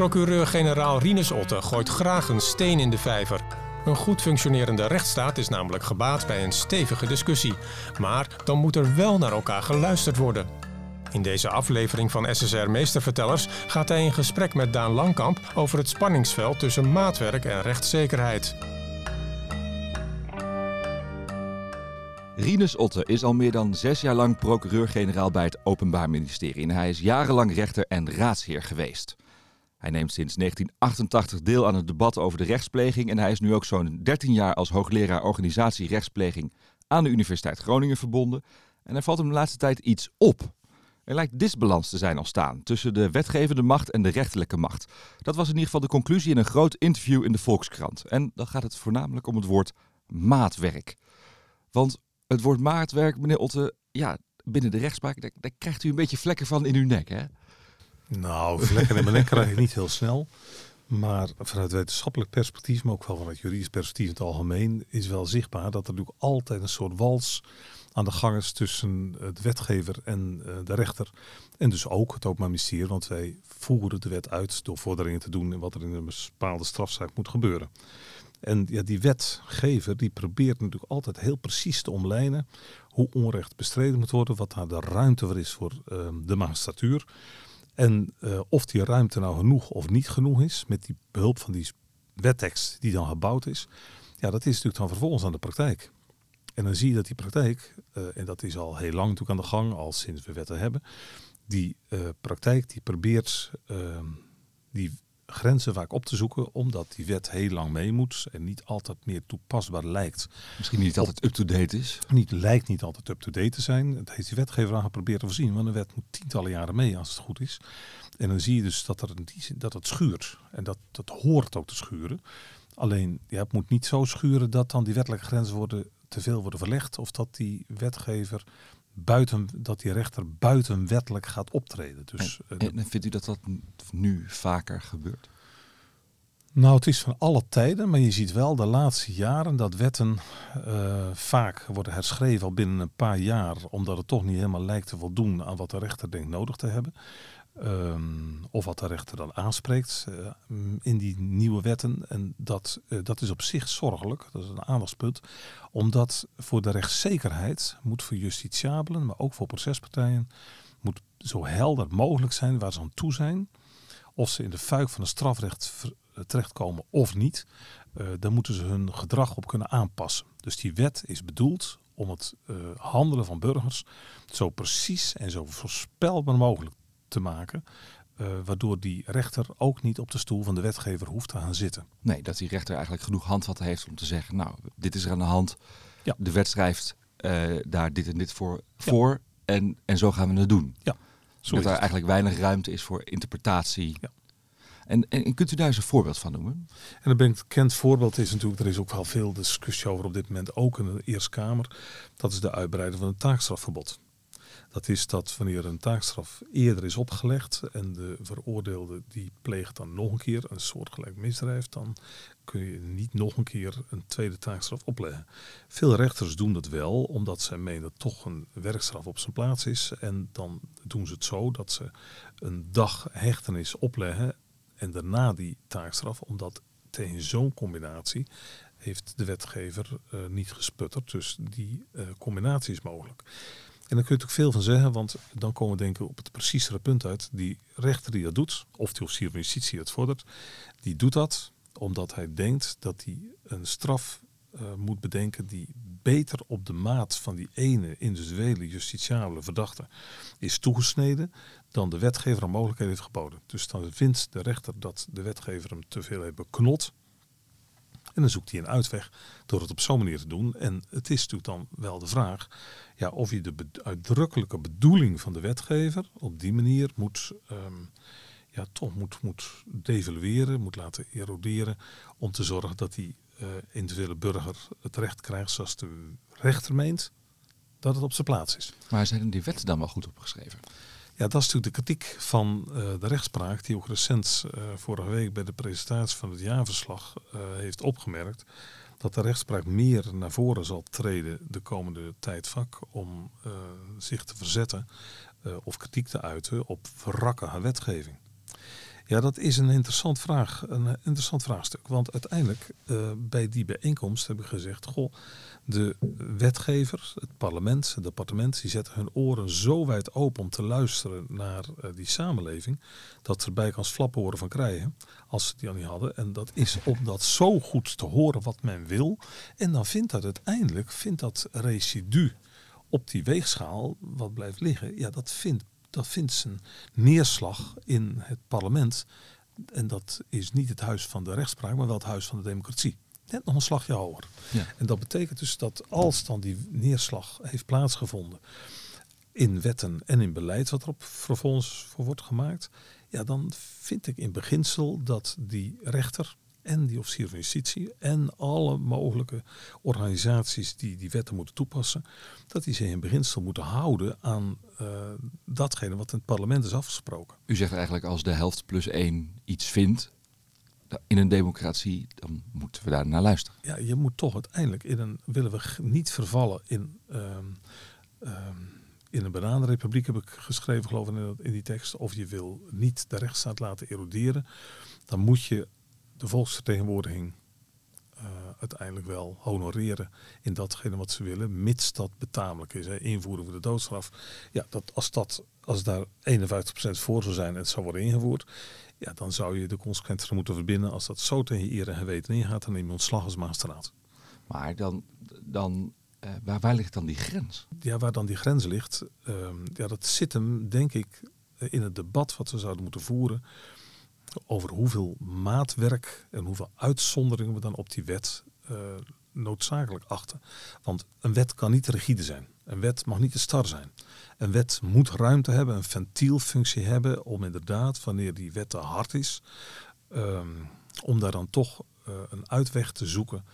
Procureur-generaal Rinus Otte gooit graag een steen in de vijver. Een goed functionerende rechtsstaat is namelijk gebaat bij een stevige discussie. Maar dan moet er wel naar elkaar geluisterd worden. In deze aflevering van SSR Meestervertellers gaat hij in gesprek met Daan Langkamp over het spanningsveld tussen maatwerk en rechtszekerheid. Rinus Otte is al meer dan zes jaar lang procureur-generaal bij het Openbaar Ministerie en hij is jarenlang rechter en raadsheer geweest. Hij neemt sinds 1988 deel aan het debat over de rechtspleging en hij is nu ook zo'n 13 jaar als hoogleraar organisatie rechtspleging aan de Universiteit Groningen verbonden. En er valt hem de laatste tijd iets op. Er lijkt disbalans te zijn ontstaan tussen de wetgevende macht en de rechterlijke macht. Dat was in ieder geval de conclusie in een groot interview in de Volkskrant. En dan gaat het voornamelijk om het woord maatwerk. Want het woord maatwerk, meneer Otte, ja, binnen de rechtspraak, daar, daar krijgt u een beetje vlekken van in uw nek, hè? Nou, vlekken in mijn krijg ik niet heel snel. Maar vanuit wetenschappelijk perspectief, maar ook wel vanuit juridisch perspectief in het algemeen, is wel zichtbaar dat er natuurlijk altijd een soort wals aan de gang is tussen de wetgever en uh, de rechter. En dus ook het Openbaar Ministerie, want wij voeren de wet uit door vorderingen te doen en wat er in een bepaalde strafzaak moet gebeuren. En ja, die wetgever die probeert natuurlijk altijd heel precies te omlijnen hoe onrecht bestreden moet worden, wat daar de ruimte voor is voor uh, de magistratuur. En uh, of die ruimte nou genoeg of niet genoeg is, met die behulp van die wettekst die dan gebouwd is, ja, dat is natuurlijk dan vervolgens aan de praktijk. En dan zie je dat die praktijk, uh, en dat is al heel lang natuurlijk aan de gang, al sinds we wetten hebben, die uh, praktijk die probeert ehm, die grenzen vaak op te zoeken, omdat die wet heel lang mee moet en niet altijd meer toepasbaar lijkt. Misschien niet altijd up-to-date is. Niet lijkt niet altijd up-to-date te zijn. Het heeft die wetgever aan geprobeerd te voorzien, want een wet moet tientallen jaren mee als het goed is. En dan zie je dus dat, er dat het schuurt. En dat, dat hoort ook te schuren. Alleen, ja, het moet niet zo schuren dat dan die wettelijke grenzen worden, te veel worden verlegd. Of dat die wetgever buiten, dat die rechter buitenwettelijk gaat optreden. Dus, en, en vindt u dat dat nu vaker gebeurt? Nou, het is van alle tijden, maar je ziet wel de laatste jaren dat wetten uh, vaak worden herschreven al binnen een paar jaar, omdat het toch niet helemaal lijkt te voldoen aan wat de rechter denkt nodig te hebben. Um, of wat de rechter dan aanspreekt uh, in die nieuwe wetten. En dat, uh, dat is op zich zorgelijk, dat is een aandachtspunt. Omdat voor de rechtszekerheid moet voor justitiabelen, maar ook voor procespartijen, moet zo helder mogelijk zijn waar ze aan toe zijn. Of ze in de fuik van het strafrecht terechtkomen of niet. Uh, dan moeten ze hun gedrag op kunnen aanpassen. Dus die wet is bedoeld om het handelen van burgers zo precies en zo voorspelbaar mogelijk te maken. Uh, waardoor die rechter ook niet op de stoel van de wetgever hoeft te gaan zitten. Nee, dat die rechter eigenlijk genoeg handvatten heeft om te zeggen, nou, dit is er aan de hand. Ja. De wet schrijft uh, daar dit en dit voor, ja. voor en, en zo gaan we het doen. Ja, zo dat er eigenlijk weinig ruimte is voor interpretatie. Ja. En, en, en, kunt u daar eens een voorbeeld van noemen? En een bekend voorbeeld is natuurlijk, er is ook wel veel discussie over op dit moment, ook in de Eerste Kamer. Dat is de uitbreiding van het taakstrafverbod. Dat is dat wanneer een taakstraf eerder is opgelegd en de veroordeelde die pleegt dan nog een keer een soortgelijk misdrijf, dan kun je niet nog een keer een tweede taakstraf opleggen. Veel rechters doen dat wel, omdat ze menen dat toch een werkstraf op zijn plaats is. En dan doen ze het zo dat ze een dag hechtenis opleggen en daarna die taakstraf, omdat tegen zo'n combinatie heeft de wetgever uh, niet gesputterd. Dus die uh, combinatie is mogelijk. En daar kun je natuurlijk veel van zeggen, want dan komen we denk ik op het preciezere punt uit. Die rechter die dat doet, of die officier van justitie dat vordert, die doet dat omdat hij denkt dat hij een straf uh, moet bedenken die beter op de maat van die ene individuele justitiabele verdachte is toegesneden dan de wetgever een mogelijkheid heeft geboden. Dus dan vindt de rechter dat de wetgever hem te veel heeft beknot. En dan zoekt hij een uitweg door het op zo'n manier te doen. En het is natuurlijk dan wel de vraag ja, of je de uitdrukkelijke bedoeling van de wetgever op die manier moet, um, ja, toch moet, moet devalueren, moet laten eroderen. Om te zorgen dat die uh, individuele burger het recht krijgt zoals de rechter meent dat het op zijn plaats is. Maar zijn die wetten dan wel goed opgeschreven? Ja, dat is natuurlijk de kritiek van uh, de rechtspraak, die ook recent uh, vorige week bij de presentatie van het jaarverslag uh, heeft opgemerkt. Dat de rechtspraak meer naar voren zal treden de komende tijdvak om zich te verzetten of kritiek te uiten op verrakkige wetgeving. Ja, dat is een interessant, vraag, een interessant vraagstuk. Want uiteindelijk, bij die bijeenkomst heb ik gezegd... Goh, de wetgever, het parlement, het departement... die zetten hun oren zo wijd open om te luisteren naar uh, die samenleving... dat ze erbij kan flappen horen van krijgen, als ze die al niet hadden. En dat is om dat zo goed te horen wat men wil. En dan vindt dat uiteindelijk, vindt dat residu op die weegschaal, wat blijft liggen... ja, dat vindt dat vindt zijn neerslag in het parlement. En dat is niet het huis van de rechtspraak, maar wel het huis van de democratie. Net nog een slagje hoger. Ja. En dat betekent dus dat als dan die neerslag heeft plaatsgevonden in wetten en in beleid wat er op vervolgens voor wordt gemaakt, ja, dan vind ik in beginsel dat die rechter en die officier van justitie en alle mogelijke organisaties die die wetten moeten toepassen, dat die zich in beginsel moeten houden aan uh, datgene wat in het parlement is afgesproken. U zegt eigenlijk als de helft plus één iets vindt in een democratie, dan moeten we daar naar luisteren. Ja, je moet toch uiteindelijk in een willen we niet vervallen in. Um, um, in een bananenrepubliek heb ik geschreven, geloof ik, in, die tekst. Of je wil niet de rechtsstaat laten eroderen. Dan moet je de volksvertegenwoordiging uh, uiteindelijk wel honoreren in datgene wat ze willen, mits dat betamelijk is. Hè. Invoeren van de doodstraf. Ja, dat, als, dat, als daar 51% voor zou zijn en het zou worden ingevoerd, ja, dan zou je de consequenties moeten verbinden. Als dat zo tegen je eer en geweten ingaat, dan neem je ontslag als magistraat. Maar dan, dan uh, waar, waar ligt dan die grens? Ja, waar dan die grens ligt, uh, ja, dat zit hem denk ik in het debat wat we zouden moeten voeren over hoeveel maatwerk en hoeveel uitzonderingen we dan op die wet uh, noodzakelijk achten. Want een wet kan niet rigide zijn. Een wet mag niet te star zijn. Een wet moet ruimte hebben, een ventielfunctie hebben om inderdaad, wanneer die wet te hard is, um, om daar dan toch uh, een uitweg te zoeken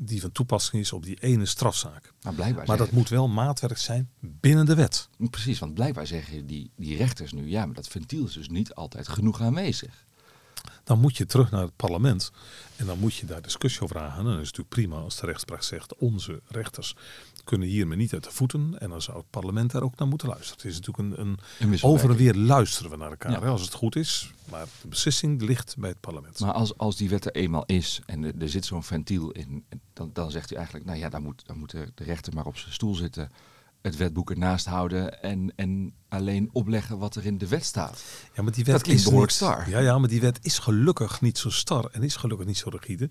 die van toepassing is op die ene strafzaak. Maar, blijkbaar maar dat moet wel maatwerk zijn binnen de wet. Precies, want blijkbaar zeggen die, die rechters nu, ja, maar dat ventiel is dus niet altijd genoeg aanwezig. Dan moet je terug naar het parlement en dan moet je daar discussie over aangaan. En dan is het natuurlijk prima als de rechtspraak zegt, onze rechters kunnen hiermee niet uit de voeten. En dan zou het parlement daar ook naar moeten luisteren. Het is natuurlijk een, een, over en weer luisteren we naar elkaar. Ja. Hè, als het goed is. Maar de beslissing ligt bij het parlement. Maar als, als die wet er eenmaal is en er, er zit zo'n ventiel in. Dan, dan zegt u eigenlijk, nou ja, dan moet, dan moet de rechter maar op zijn stoel zitten het wetboek ernaast houden en, en alleen opleggen wat er in de wet staat. Ja, maar die wet is behoorlijk star. Ja, ja, maar die wet is gelukkig niet zo star en is gelukkig niet zo rigide.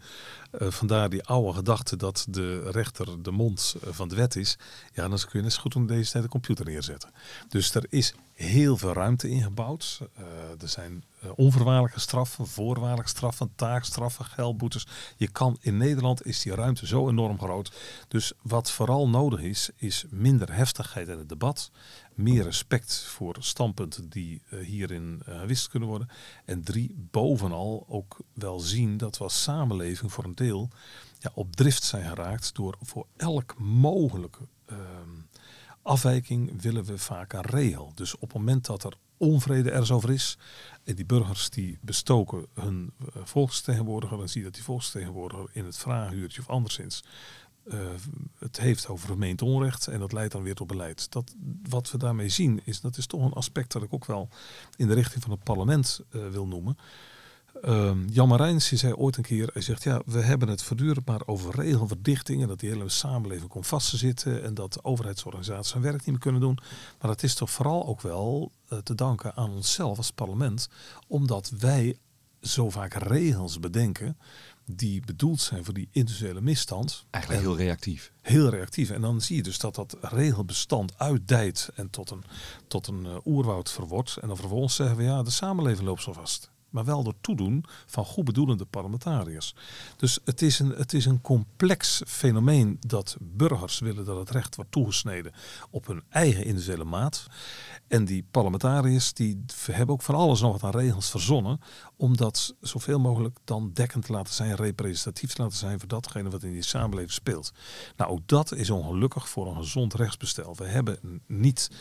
Uh, vandaar die oude gedachte dat de rechter de mond eh, van de wet is. Ja, dan kun je net zo goed om deze tijd de computer neerzetten. Dus er is heel veel ruimte ingebouwd. Uh, er zijn onvoorwaardelijke straffen, voorwaardelijke straffen, taakstraffen, geldboetes. Je kan in Nederland is die ruimte zo enorm groot. Dus wat vooral nodig is, is minder heftigheid in het debat. Meer respect voor standpunten die uh, hierin gewist kunnen worden. En drie, bovenal ook wel zien dat we als samenleving voor een deel ja, op drift zijn geraakt door voor elk mogelijke ehm, afwijking willen we vaak een regel. Dus op het moment dat er onvrede ergens over is, en die burgers die bestoken hun uh, volksvertegenwoordiger, dan zie je dat die volksvertegenwoordiger in het vragenuurtje of anderszins uh, het heeft over gemeente onrecht en dat leidt dan weer tot beleid. Dat, wat we daarmee zien, is, dat is toch een aspect dat ik ook wel in de richting van het parlement uh, wil noemen. Um, Jan Marijns zei ooit een keer, hij zegt ja, we hebben het voortdurend maar over regelverdichting en dat die hele samenleving komt vast te zitten en dat overheidsorganisaties hun werk niet meer kunnen doen. Maar dat is toch vooral ook wel uh, te danken aan onszelf als parlement, omdat wij zo vaak regels bedenken die bedoeld zijn voor die individuele misstand. Eigenlijk heel reactief. Heel reactief. En dan zie je dus dat dat regelbestand uitdijt en tot een, tot een uh, oerwoud verwordt. En dan vervolgens zeggen we ja, de samenleving loopt zo vast maar wel door toedoen van goed bedoelende parlementariërs. Dus het is, een, het is een complex fenomeen dat burgers willen dat het recht wordt toegesneden op hun eigen individuele maat. En die parlementariërs die hebben ook van alles nog wat aan regels verzonnen om dat zoveel mogelijk dan dekkend te laten zijn, representatief te laten zijn voor datgene wat in die samenleving speelt. Nou, ook dat is ongelukkig voor een gezond rechtsbestel. We hebben niet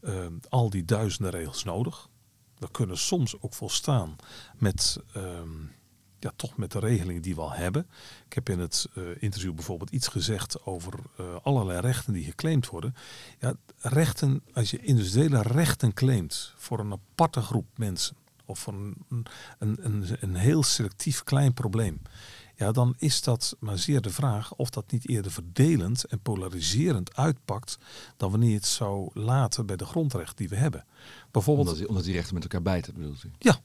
uh, al die duizenden regels nodig kunnen soms ook volstaan met, um, ja, toch met de regelingen die we al hebben. Ik heb in het uh, interview bijvoorbeeld iets gezegd over uh, allerlei rechten die geclaimd worden. Ja, rechten, als je individuele rechten claimt voor een aparte groep mensen, of voor een, een, een, een heel selectief klein probleem, ja, dan is dat maar zeer de vraag of dat niet eerder verdelend en polariserend uitpakt dan wanneer je het zou laten bij de grondrechten die we hebben. Bijvoorbeeld, omdat, omdat die rechten met elkaar bijten, bedoelt u? Ja,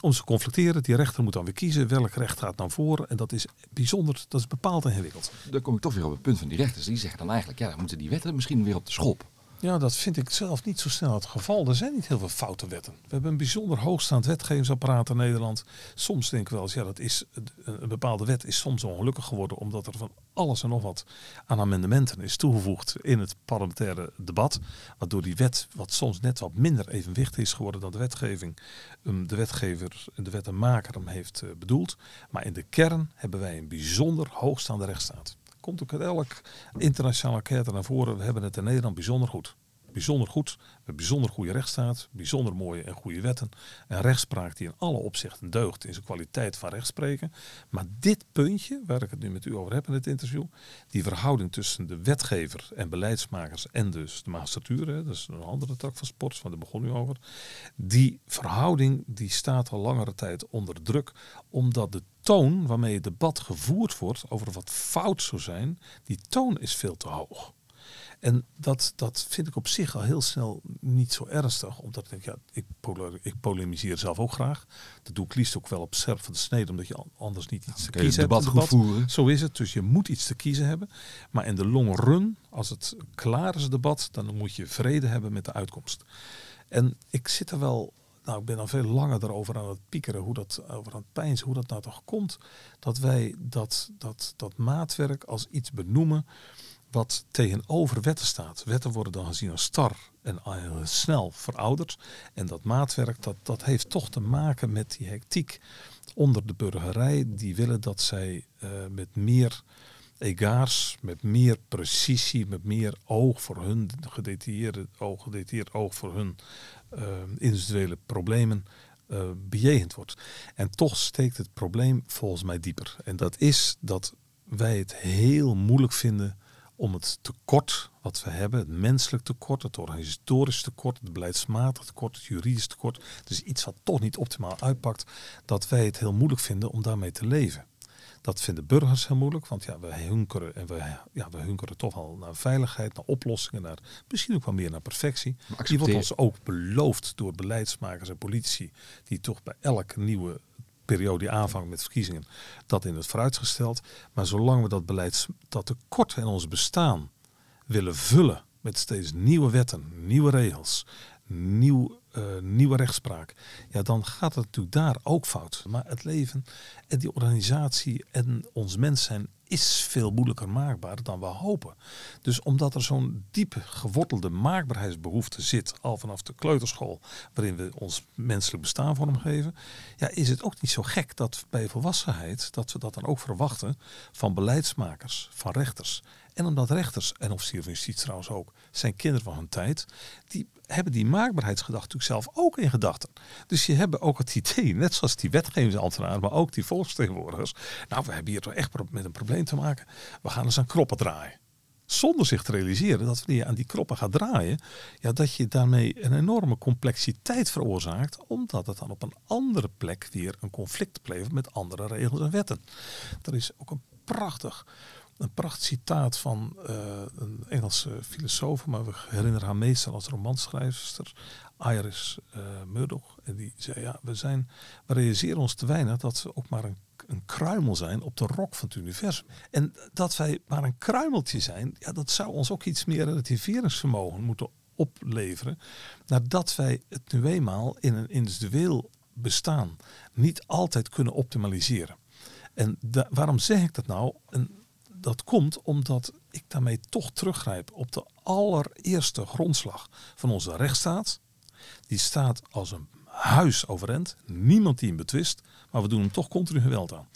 om ze conflicteren. Die rechter moet dan weer kiezen welk recht gaat dan voor. En dat is bijzonder, dat is bepaald ingewikkeld. Dan kom ik toch weer op het punt van die rechters. Die zeggen dan eigenlijk, ja, dan moeten die wetten misschien weer op de schop. Ja, dat vind ik zelf niet zo snel het geval. Er zijn niet heel veel foute wetten. We hebben een bijzonder hoogstaand wetgevingsapparaat in Nederland. Soms denk ik wel eens, ja, dat is, een bepaalde wet is soms ongelukkig geworden omdat er van alles en nog wat aan amendementen is toegevoegd in het parlementaire debat. Waardoor die wet, wat soms net wat minder evenwichtig is geworden dan de wetgeving, um, de wetgever en de wettenmaker hem heeft uh, bedoeld. Maar in de kern hebben wij een bijzonder hoogstaande rechtsstaat komt ook uit elk internationale enquête naar voren. We hebben het in Nederland bijzonder goed. Bijzonder goed, met bijzonder goede rechtsstaat, bijzonder mooie en goede wetten. En rechtspraak die in alle opzichten deugt in zijn kwaliteit van rechtspreken. Maar dit puntje, waar ik het nu met u over heb in dit interview, die verhouding tussen de wetgever en beleidsmakers en dus de magistratuur, dat is een andere tak van sport, want daar begon u over. Die verhouding die staat al langere tijd onder druk, omdat de toon waarmee het debat gevoerd wordt over wat fout zou zijn, die toon is veel te hoog. En dat, dat vind ik op zich al heel snel niet zo ernstig. Omdat ik denk, ja, ik, ik polemiseer zelf ook graag. Dat doe ik liefst ook wel op scherp van de snede. Omdat je anders niet iets te kiezen hebt. Debat, voeren. Zo is het. Dus je moet iets te kiezen hebben. Maar in de long run, als het klaar is, het debat, dan moet je vrede hebben met de uitkomst. En ik zit er wel nou, ik ben al veel langer erover aan het piekeren, hoe dat, over aan het pijnzen, hoe dat nou toch komt. Dat wij dat, dat, dat maatwerk als iets benoemen wat tegenover wetten staat. Wetten worden dan gezien als star en snel verouderd. En dat maatwerk, dat, dat heeft toch te maken met die hectiek onder de burgerij. Die willen dat zij uh, met meer egaars, met meer precisie, met meer oog voor hun gedetailleerde oog, gedetailleerd oog voor hun uh, individuele problemen uh, bejegend wordt. En toch steekt het probleem volgens mij dieper. En dat is dat wij het heel moeilijk vinden om het tekort wat we hebben, het menselijk tekort, het organisatorisch tekort, het beleidsmatig tekort, het juridisch tekort, dus iets wat toch niet optimaal uitpakt, dat wij het heel moeilijk vinden om daarmee te leven. Dat vinden burgers heel moeilijk, want ja, we hunkeren en we, ja, we hunkeren toch al naar veiligheid, naar oplossingen, naar misschien ook wel meer naar perfectie. Die wordt ons ook beloofd door beleidsmakers en politici, die toch bij elke nieuwe periode die aanvangt met verkiezingen, dat in het vooruitgesteld. Maar zolang we dat beleid, dat tekort in ons bestaan willen vullen met steeds nieuwe wetten, nieuwe regels, nieuw, uh, nieuwe rechtspraak, ja, dan gaat het natuurlijk daar ook fout. Maar het leven en die organisatie en ons mens zijn is veel moeilijker maakbaar dan we hopen. Dus omdat er zo'n diep gewortelde maakbaarheidsbehoefte zit, al vanaf de kleuterschool, waarin we ons menselijk bestaan vormgeven, ja, is het ook niet zo gek dat bij volwassenheid, dat we dat dan ook verwachten van beleidsmakers, van rechters. En omdat rechters en officieren van justitie trouwens ook zijn kinderen van hun tijd, die hebben die maakbaarheidsgedachte natuurlijk zelf ook in gedachten. Dus je hebt ook het idee, net zoals die wetgevingsambtenaren, maar ook die volksvertegenwoordigers. Nou, we hebben hier toch echt met een probleem te maken. We gaan eens aan kroppen draaien. Zonder zich te realiseren dat wanneer je aan die kroppen gaat draaien, ja, dat je daarmee een enorme complexiteit veroorzaakt, omdat het dan op een andere plek weer een conflict plevert met andere regels en wetten. Er is ook een prachtig een prachtig citaat van uh, een Engelse filosoof, maar we herinneren haar meestal als romanschrijfster, Iris uh, Murdoch. En die zei, ja, we, zijn, we realiseren ons te weinig dat we ook maar een, een kruimel zijn op de rok van het universum. En dat wij maar een kruimeltje zijn, ja, dat zou ons ook iets meer relativeringsvermogen moeten opleveren. Nadat wij het nu eenmaal in een individueel bestaan niet altijd kunnen optimaliseren. En waarom zeg ik dat nou? Een, dat komt omdat ik daarmee toch teruggrijp op de allereerste grondslag van onze rechtsstaat. Die staat als een huis overeind. Niemand die hem betwist, maar we doen hem toch continu geweld aan.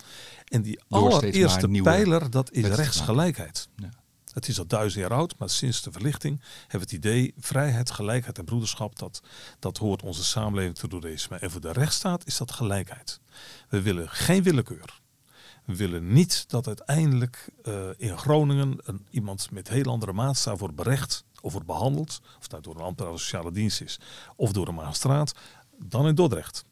En die allereerste pijler, dat is rechtsgelijkheid. Ja. Het is al duizend jaar oud, maar sinds de verlichting hebben we het idee vrijheid, gelijkheid en broederschap, dat, dat hoort onze samenleving te doordezen. En voor de rechtsstaat is dat gelijkheid. We willen geen willekeur. We willen niet dat uiteindelijk uh, in Groningen een, iemand met heel andere maatstaven wordt berecht of wordt behandeld, of dat door een ambtenarige sociale dienst is of door een magistraat, dan in Dordrecht.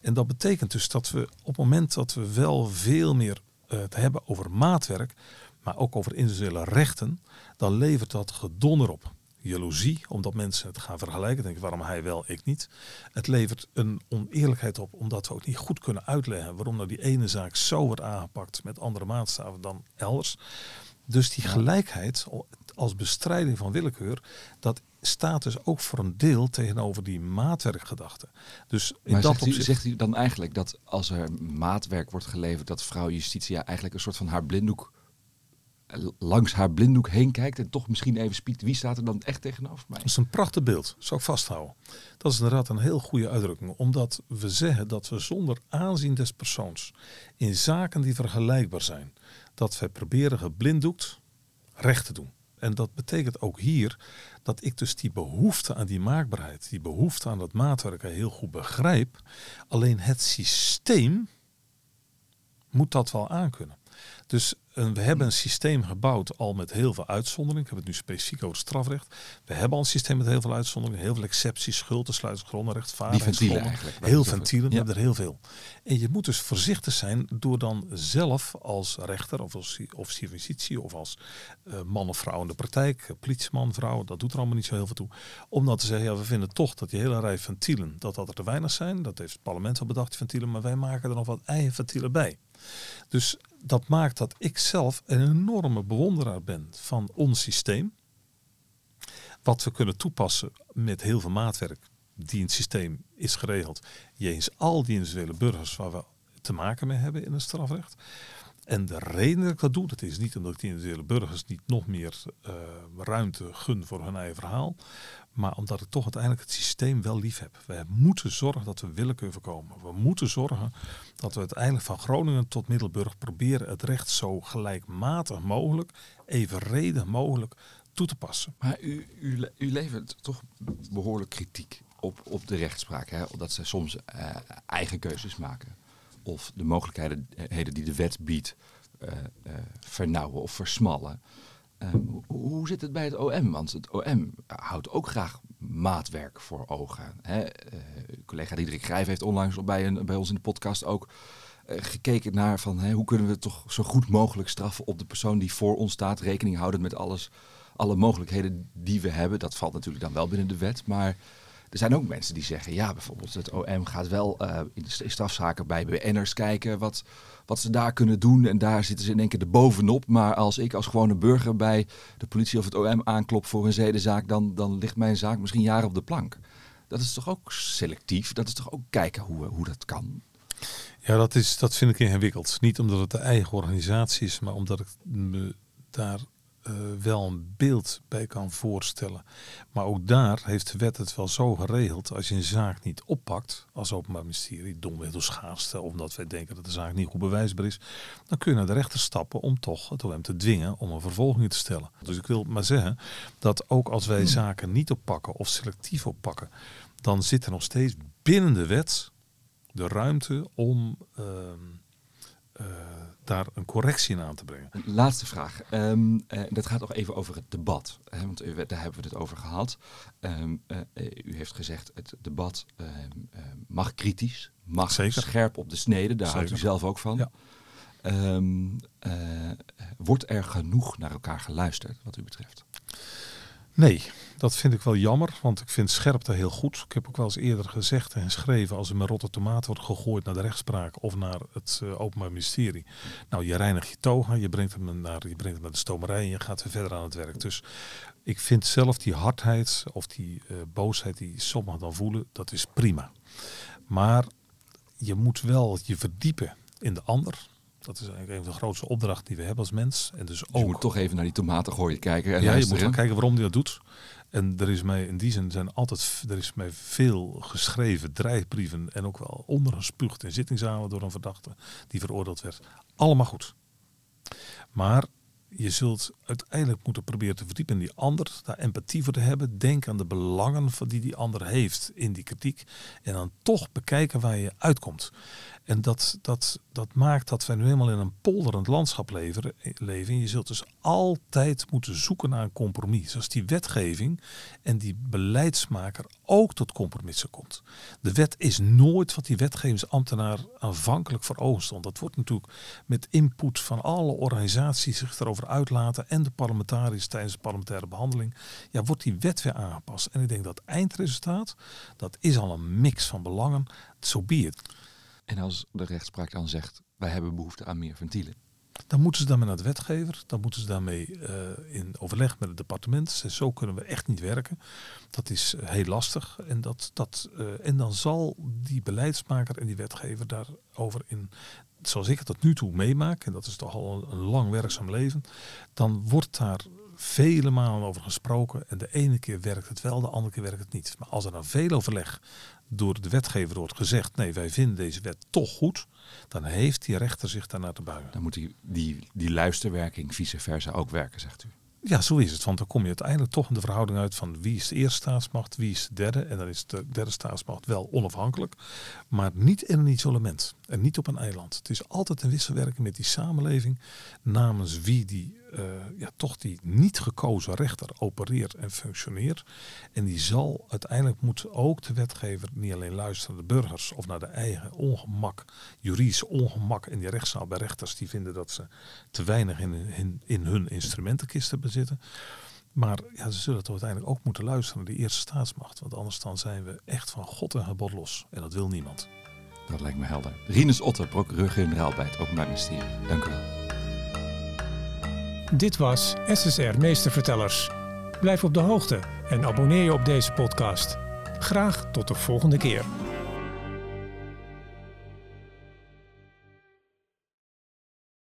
En dat betekent dus dat we op het moment dat we wel veel meer uh, het hebben over maatwerk, maar ook over individuele rechten, dan levert dat gedonder op. Jaloezie, omdat mensen het gaan vergelijken, denken waarom hij wel, ik niet. Het levert een oneerlijkheid op, omdat we ook niet goed kunnen uitleggen waarom nou die ene zaak zo wordt aangepakt met andere maatstaven dan elders. Dus die gelijkheid als bestrijding van willekeur, dat staat dus ook voor een deel tegenover die maatwerkgedachte. Dus in maar dat zegt, opzicht... u, zegt u dan eigenlijk dat als er maatwerk wordt geleverd, dat vrouw Justitia eigenlijk een soort van haar blinddoek langs haar blinddoek heen kijkt en toch misschien even spiekt, wie staat er dan echt tegenover mij? Dat is een prachtig beeld, zou ik vasthouden. Dat is inderdaad een heel goede uitdrukking, omdat we zeggen dat we zonder aanzien des persoons in zaken die vergelijkbaar zijn, dat wij proberen geblinddoekt recht te doen. En dat betekent ook hier dat ik dus die behoefte aan die maakbaarheid, die behoefte aan dat maatwerken heel goed begrijp. Alleen het systeem moet dat wel aankunnen. Dus we hebben een systeem gebouwd al met heel veel uitzonderingen. Ik heb het nu specifiek over strafrecht. We hebben al een systeem met heel veel uitzonderingen. Heel veel excepties, schuld, sluitsgronden, rechtvaardigheid. Die ventielen eigenlijk. Heel ventielen, we hebben er heel veel. En je moet dus voorzichtig zijn door dan zelf als rechter of als officier van justitie of als uh, man of vrouw in de praktijk, eh, politieman, vrouw, dat doet er allemaal niet zo heel veel toe. Om dan te zeggen, ja, we vinden toch dat die hele rij ventielen, dat dat er te weinig zijn. Dat heeft het parlement al bedacht, die ventielen, maar wij maken er nog wat eigen ventielen bij. Dus dat maakt dat ik zelf een enorme bewonderaar ben van ons systeem. Wat we kunnen toepassen met heel veel maatwerk die in het systeem is geregeld. Jegens al die individuele burgers waar we te maken mee hebben in het strafrecht. En de reden dat ik dat doe, dat is niet omdat ik die individuele burgers niet nog meer uh, ruimte gun voor hun eigen verhaal. Maar omdat ik toch uiteindelijk het systeem wel lief heb. We moeten zorgen dat we willekeur voorkomen. We moeten zorgen dat we uiteindelijk van Groningen tot Middelburg proberen het recht zo gelijkmatig mogelijk, evenredig mogelijk toe te passen. Maar u, u, u levert toch behoorlijk kritiek op, op de rechtspraak. Hè? Omdat ze soms uh, eigen keuzes maken. Of de mogelijkheden die de wet biedt uh, vernauwen of versmallen. Ehm, hoe zit het bij het OM? Want het OM houdt ook graag maatwerk voor ogen. Hè? Uh, collega Diederik Grijf heeft onlangs bij, een, bij ons in de podcast ook uh, gekeken naar van hoe kunnen we toch zo goed mogelijk straffen op de persoon die voor ons staat, rekening houden met alles, alle mogelijkheden die we hebben. Dat valt natuurlijk dan wel binnen de wet, maar er zijn ook mensen die zeggen, ja, bijvoorbeeld het OM gaat wel uh, in de strafzaken bij BN'ers kijken wat, wat ze daar kunnen doen. En daar zitten ze in één keer er bovenop. Maar als ik als gewone burger bij de politie of het OM aanklop voor een zedenzaak, dan, dan ligt mijn zaak misschien jaren op de plank. Dat is toch ook selectief? Dat is toch ook kijken hoe, hoe dat kan? Ja, dat, is, dat vind ik ingewikkeld. Niet omdat het de eigen organisatie is, maar omdat ik me daar uh, wel een beeld bij kan voorstellen. Maar ook daar heeft de wet het wel zo geregeld. Als je een zaak niet oppakt als openbaar ministerie, domweg door schaarste, omdat wij denken dat de zaak niet goed bewijsbaar is, dan kun je naar de rechter stappen om toch het OM te dwingen om een vervolging te stellen. Dus ik wil maar zeggen dat ook als wij zaken niet oppakken of selectief oppakken, dan zit er nog steeds binnen de wet de ruimte om. Uh, uh, daar een correctie in aan te brengen. Laatste vraag. Um, uh, dat gaat nog even over het debat. Hè, want daar hebben we het over gehad. Um, uh, u heeft gezegd, het debat uh, mag kritisch, mag Zeker. scherp op de snede. Daar houdt u zelf ook van. Ja. Um, wordt er genoeg naar elkaar geluisterd, wat u betreft? Nee, dat vind ik wel jammer, want ik vind scherpte heel goed. Ik heb ook wel eens eerder gezegd en geschreven, als er met rotte tomaat wordt gegooid naar de rechtspraak of naar het uh, Openbaar Ministerie. Nou, je reinigt je toga, je brengt hem naar, je brengt hem naar de stomerij en je gaat weer verder aan het werk. Dus ik vind zelf die hardheid of die uh, boosheid die sommigen dan voelen, dat is prima. Maar je moet wel je verdiepen in de ander. Dat is eigenlijk een van de grootste opdrachten die we hebben als mens. En dus, ook... je moet toch even naar die tomaten gooien kijken. En ja, je moet wel kijken waarom die dat doet. En er is mij in die zin zijn altijd er is mij veel geschreven dreigbrieven en ook wel ondergespuugd in zittingzalen door een verdachte die veroordeeld werd. Allemaal goed. Maar je zult uiteindelijk moeten proberen te verdiepen in die ander, daar empathie voor te hebben. Denk aan de belangen van die die ander heeft in die kritiek. En dan toch bekijken waar je uitkomt. En dat, dat, dat maakt dat wij nu helemaal in een polderend landschap leven, leven. je zult dus altijd moeten zoeken naar een compromis. Zoals die wetgeving en die beleidsmaker ook tot compromissen komt. De wet is nooit wat die wetgevingsambtenaar aanvankelijk voor ogen stond. Dat wordt natuurlijk met input van alle organisaties zich erover uitlaten en de parlementariërs tijdens de parlementaire behandeling. Ja, wordt die wet weer aangepast. En ik denk dat eindresultaat, dat is al een mix van belangen. Zo so be it. En als de rechtspraak dan zegt, wij hebben behoefte aan meer ventielen. Dan moeten ze daarmee naar de wetgever. Dan moeten ze daarmee uh, in overleg met het departement. Zo kunnen we echt niet werken. Dat is eh, heel lastig. En, dat, dat, uh, en dan zal die beleidsmaker en die wetgever daarover in zoals ik het tot nu toe meemaak, en dat is toch al een lang werkzaam leven, dan wordt daar vele malen over gesproken. En de ene keer werkt het wel, de andere keer werkt het niet. Maar als er dan veel overleg door de wetgever wordt gezegd: nee, wij vinden deze wet toch goed, dan heeft die rechter zich daarnaar te buigen. Dan moet die, die, die luisterwerking vice versa ook werken, zegt u. Ja, zo is het. Want dan kom je uiteindelijk toch in de verhouding uit van wie is de eerste staatsmacht, wie is de derde. En dan is de derde staatsmacht wel onafhankelijk, maar niet in een isolement en niet op een eiland. Het is altijd een wisselwerking met die samenleving namens wie die, uh, ja, toch die niet gekozen rechter opereert en functioneert. En die zal uiteindelijk moet ook de wetgever niet alleen luisteren naar de burgers of naar de eigen ongemak, juridisch ongemak in die rechtszaal bij rechters die vinden dat ze te weinig in, in, hun instrumentenkist hebben zitten. Maar ja, ze zullen toch uiteindelijk ook moeten luisteren naar de eerste staatsmacht. Want anders dan zijn we echt van God en gebod los. En dat wil niemand. Dat lijkt me helder. Rinus Otter, procureur-generaal bij het Openbaar Ministerie. Dank u wel. Dit was SSR Meestervertellers. Blijf op de hoogte en abonneer je op deze podcast. Graag tot de volgende keer.